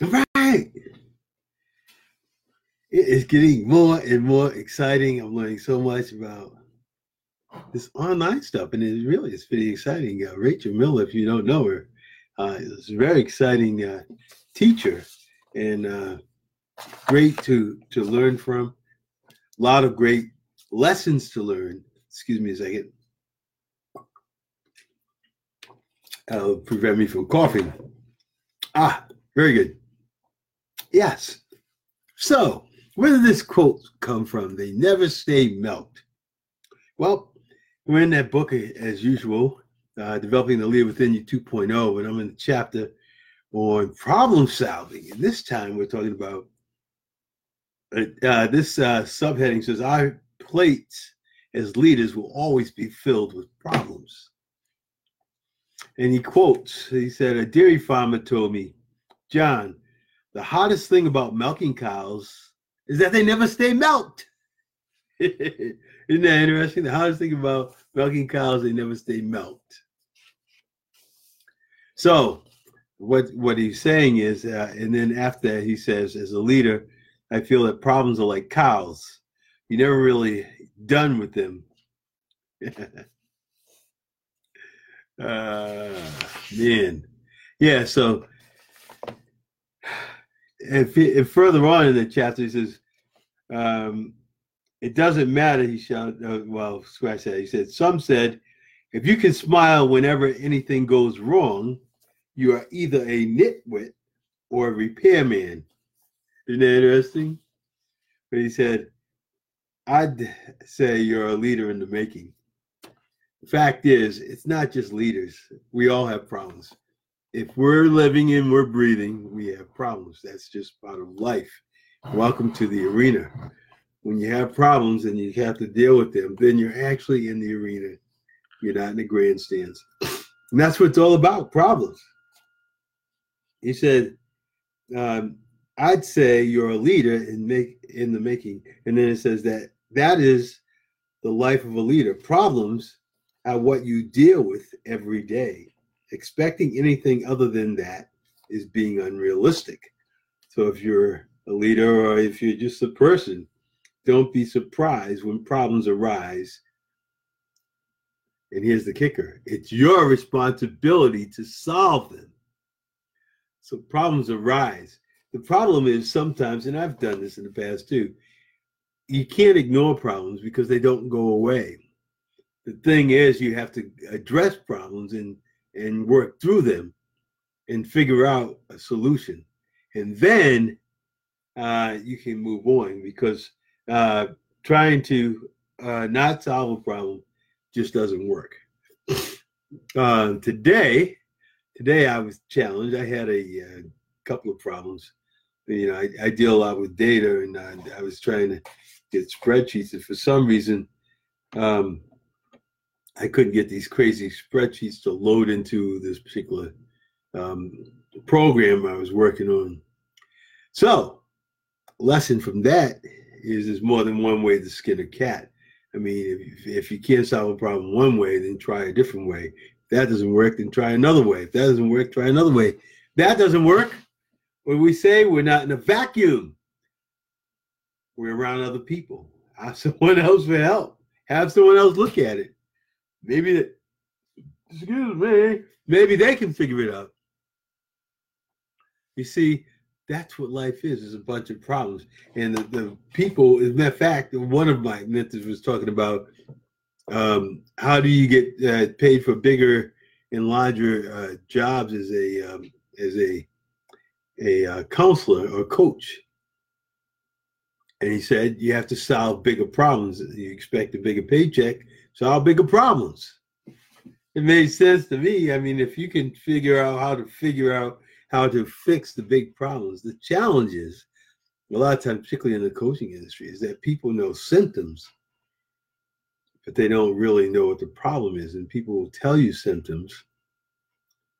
Right. It is getting more and more exciting. I'm learning so much about this online stuff, and it really is pretty exciting. Uh, Rachel Miller, if you don't know her, uh, is a very exciting uh, teacher and uh, great to to learn from. A lot of great lessons to learn. Excuse me a second. Uh, prevent me from coughing. Ah, very good. Yes. So, where did this quote come from? They never stay melt. Well, we're in that book as usual, uh, developing the leader within you 2.0, and I'm in the chapter on problem solving. And this time we're talking about uh, uh, this uh, subheading says our plates as leaders will always be filled with problems. And he quotes, he said, A dairy farmer told me, John, the hardest thing about milking cows is that they never stay milked. Isn't that interesting? The hardest thing about milking cows, they never stay milked. So, what what he's saying is, uh, and then after he says, as a leader, I feel that problems are like cows. You're never really done with them. uh, man, yeah. So, if, if further on in the chapter, he says, um, "It doesn't matter." He shouted. Uh, well, scratch that. He said, "Some said, if you can smile whenever anything goes wrong." you are either a nitwit or a repairman. Isn't that interesting? But he said, I'd say you're a leader in the making. The fact is, it's not just leaders. We all have problems. If we're living and we're breathing, we have problems. That's just part of life. Welcome to the arena. When you have problems and you have to deal with them, then you're actually in the arena. You're not in the grandstands. And that's what it's all about problems he said, um, I'd say you're a leader in make in the making. And then it says that that is the life of a leader. Problems are what you deal with every day. Expecting anything other than that is being unrealistic. So if you're a leader or if you're just a person, don't be surprised when problems arise. And here's the kicker it's your responsibility to solve them. So problems arise. The problem is sometimes, and I've done this in the past too, you can't ignore problems because they don't go away. The thing is, you have to address problems and and work through them and figure out a solution, and then uh, you can move on because uh, trying to uh, not solve a problem just doesn't work. Uh, today, today I was challenged. I had a, uh, couple of problems. You know, I, I, deal a lot with data, and I, I, was trying to get spreadsheets, and for some reason, um, I couldn't get these crazy spreadsheets to load into this particular um, program I was working on. So, lesson from that is there's more than one way to skin a cat. I mean, if, if you can't solve a problem one way, then try a different way If that doesn't work, then try another way. If that doesn't work, try another way. That doesn't work. When we say we're not in a vacuum, we're around other people. Ask someone else for help. Have someone else look at it. Maybe that, excuse me, maybe they can figure it out. You see, that's what life is, is a bunch of problems. And the, the people, matter of fact, one of my mentors was talking about um, how do you get uh, paid for bigger and larger uh, jobs as a um, as a a uh, counselor or coach? And he said you have to solve bigger problems. You expect a bigger paycheck, solve bigger problems. It made sense to me. I mean, if you can figure out how to figure out how to fix the big problems, the challenges, a lot of times, particularly in the coaching industry, is that people know symptoms but they don't really know what the problem is. And people will tell you symptoms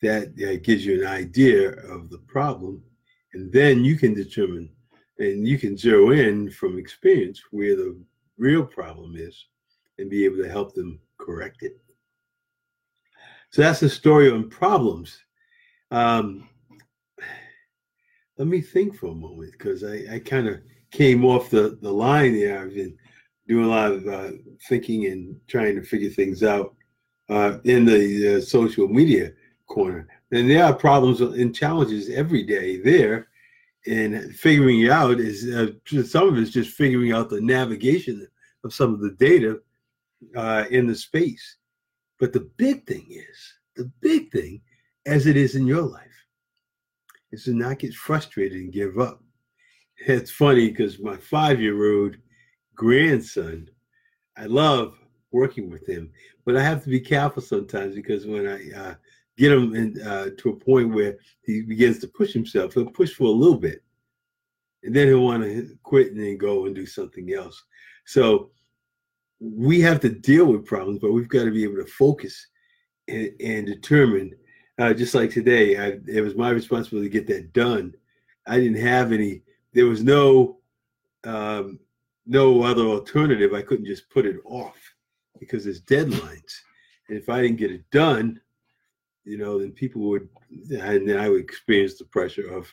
that, that gives you an idea of the problem. And then you can determine and you can zero in from experience where the real problem is and be able to help them correct it. So that's the story on problems. Um, let me think for a moment because I, I kind of came off the, the line there. I've been doing a lot of uh, thinking and trying to figure things out uh, in the uh, social media corner. And there are problems and challenges every day there. And figuring it out is uh, some of it's just figuring out the navigation of some of the data uh, in the space. But the big thing is the big thing, as it is in your life, is to not get frustrated and give up. It's funny because my five year old grandson, I love working with him, but I have to be careful sometimes because when I uh, get him in, uh, to a point where he begins to push himself, he'll push for a little bit, and then he'll want to quit and then go and do something else. So we have to deal with problems, but we've got to be able to focus and, and determine. Uh, just like today, I, it was my responsibility to get that done. I didn't have any. There was no um, no other alternative. I couldn't just put it off because there's deadlines. And if I didn't get it done, you know, then people would, and then I would experience the pressure of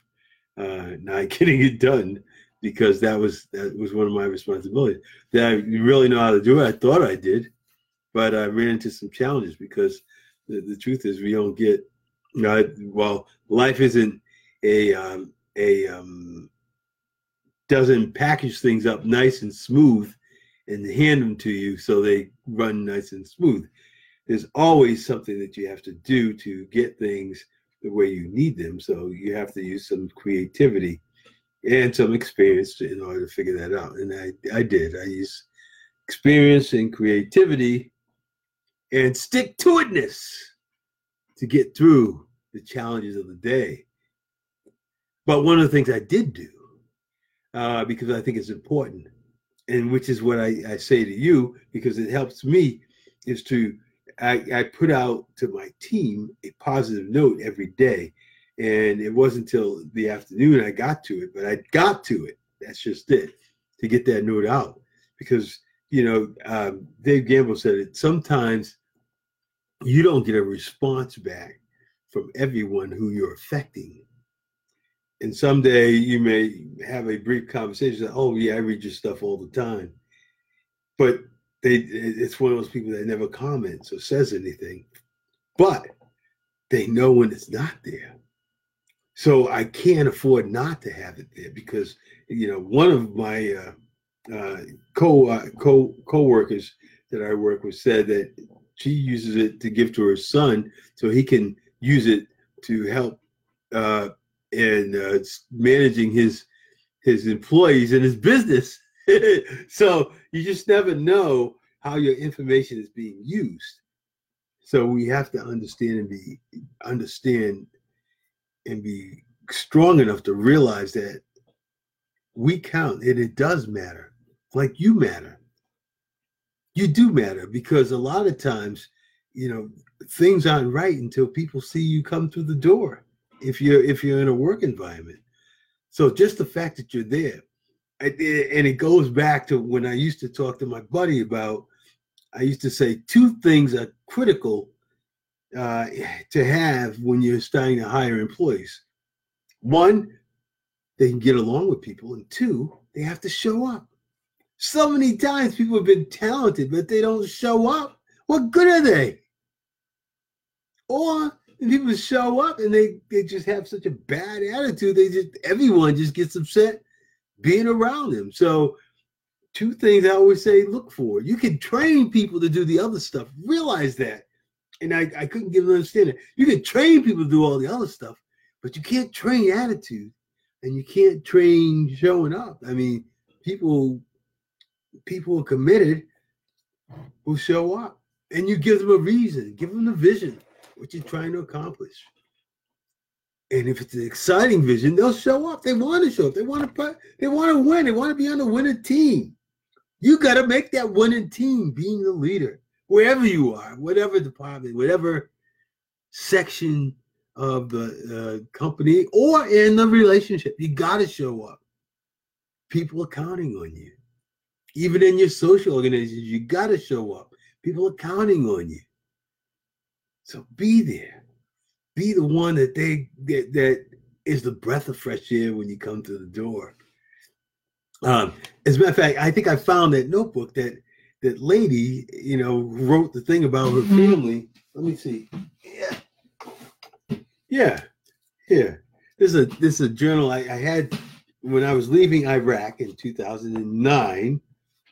uh, not getting it done because that was that was one of my responsibilities. That I really know how to do it. I thought I did, but I ran into some challenges because the, the truth is we don't get. Know, well, life isn't a um, a um, doesn't package things up nice and smooth and hand them to you so they run nice and smooth. There's always something that you have to do to get things the way you need them. So you have to use some creativity and some experience in order to figure that out. And I, I did. I used experience and creativity and stick to itness to get through the challenges of the day. But one of the things I did do uh, because I think it's important, and which is what I, I say to you because it helps me is to I, I put out to my team a positive note every day. And it wasn't until the afternoon I got to it, but I got to it. That's just it to get that note out. Because, you know, um, Dave Gamble said it sometimes you don't get a response back from everyone who you're affecting and someday you may have a brief conversation. Oh yeah, I read your stuff all the time, but they it's one of those people that never comments or says anything, but they know when it's not there. So I can't afford not to have it there because you know one of my uh, uh, co uh, co co-workers that I work with said that she uses it to give to her son so he can use it to help uh, and uh, managing his his employees and his business. so you just never know how your information is being used. So we have to understand and be understand and be strong enough to realize that we count and it does matter. Like you matter. You do matter because a lot of times, you know, things aren't right until people see you come through the door if you're if you're in a work environment. So just the fact that you're there, and it goes back to when I used to talk to my buddy about. I used to say two things are critical uh, to have when you're starting to hire employees. One, they can get along with people, and two, they have to show up. So many times people have been talented, but they don't show up. What good are they? Or people show up and they, they just have such a bad attitude. They just everyone just gets upset being around them. So two things I always say look for. You can train people to do the other stuff. Realize that. And I, I couldn't give an understanding. You can train people to do all the other stuff, but you can't train attitude and you can't train showing up. I mean, people people are committed will show up and you give them a reason, give them a vision what you're trying to accomplish. And if it's an exciting vision, they'll show up. They want to show up. They want to they want to win. They want to be on the winning team. You got to make that winning team being the leader, wherever you are, whatever department, whatever section of the uh, company or in the relationship. You got to show up. People are counting on you. Even in your social organizations, you got to show up. People are counting on you. So be there. Be the one that they that, that is the breath of fresh air when you come to the door. Um, as a matter of fact, I think I found that notebook that that lady, you know, wrote the thing about her mm-hmm. family. Let me see. Yeah, yeah, here. This is a this is a journal I, I had when I was leaving Iraq in 2009.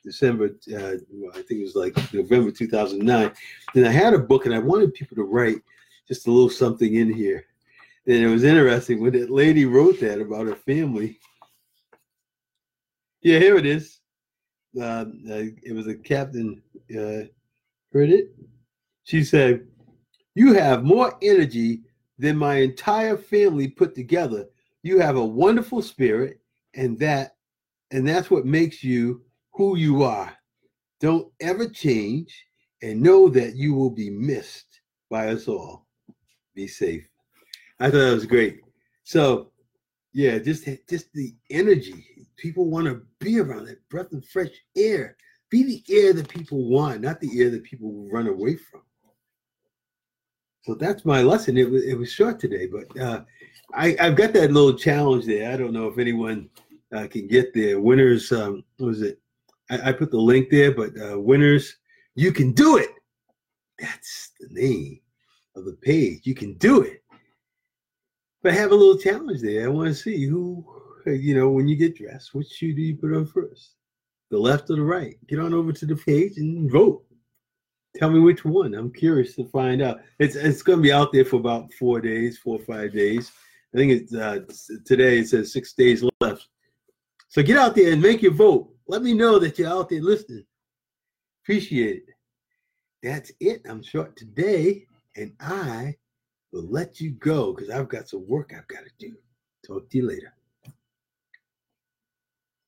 December, uh, well, I think it was like November 2009. Then I had a book and I wanted people to write just a little something in here. And it was interesting when that lady wrote that about her family. Yeah, here it is. Uh, uh, it was a captain. Uh, heard it? She said, You have more energy than my entire family put together. You have a wonderful spirit, and that and that's what makes you who you are. Don't ever change and know that you will be missed by us all. Be safe. I thought that was great. So, yeah, just just the energy. People want to be around that breath of fresh air. Be the air that people want, not the air that people run away from. So that's my lesson. It was it was short today, but uh, I I've got that little challenge there. I don't know if anyone uh, can get there. Winners, um, what was it? I, I put the link there, but uh, winners, you can do it. That's the name of the page. You can do it. But have a little challenge there. I want to see who, you know, when you get dressed, which shoe do you put on first? The left or the right? Get on over to the page and vote. Tell me which one. I'm curious to find out. It's it's going to be out there for about four days, four or five days. I think it's uh, today. It says six days left. So get out there and make your vote. Let me know that you're out there listening. Appreciate it. That's it. I'm short today, and I will let you go because I've got some work I've got to do. Talk to you later.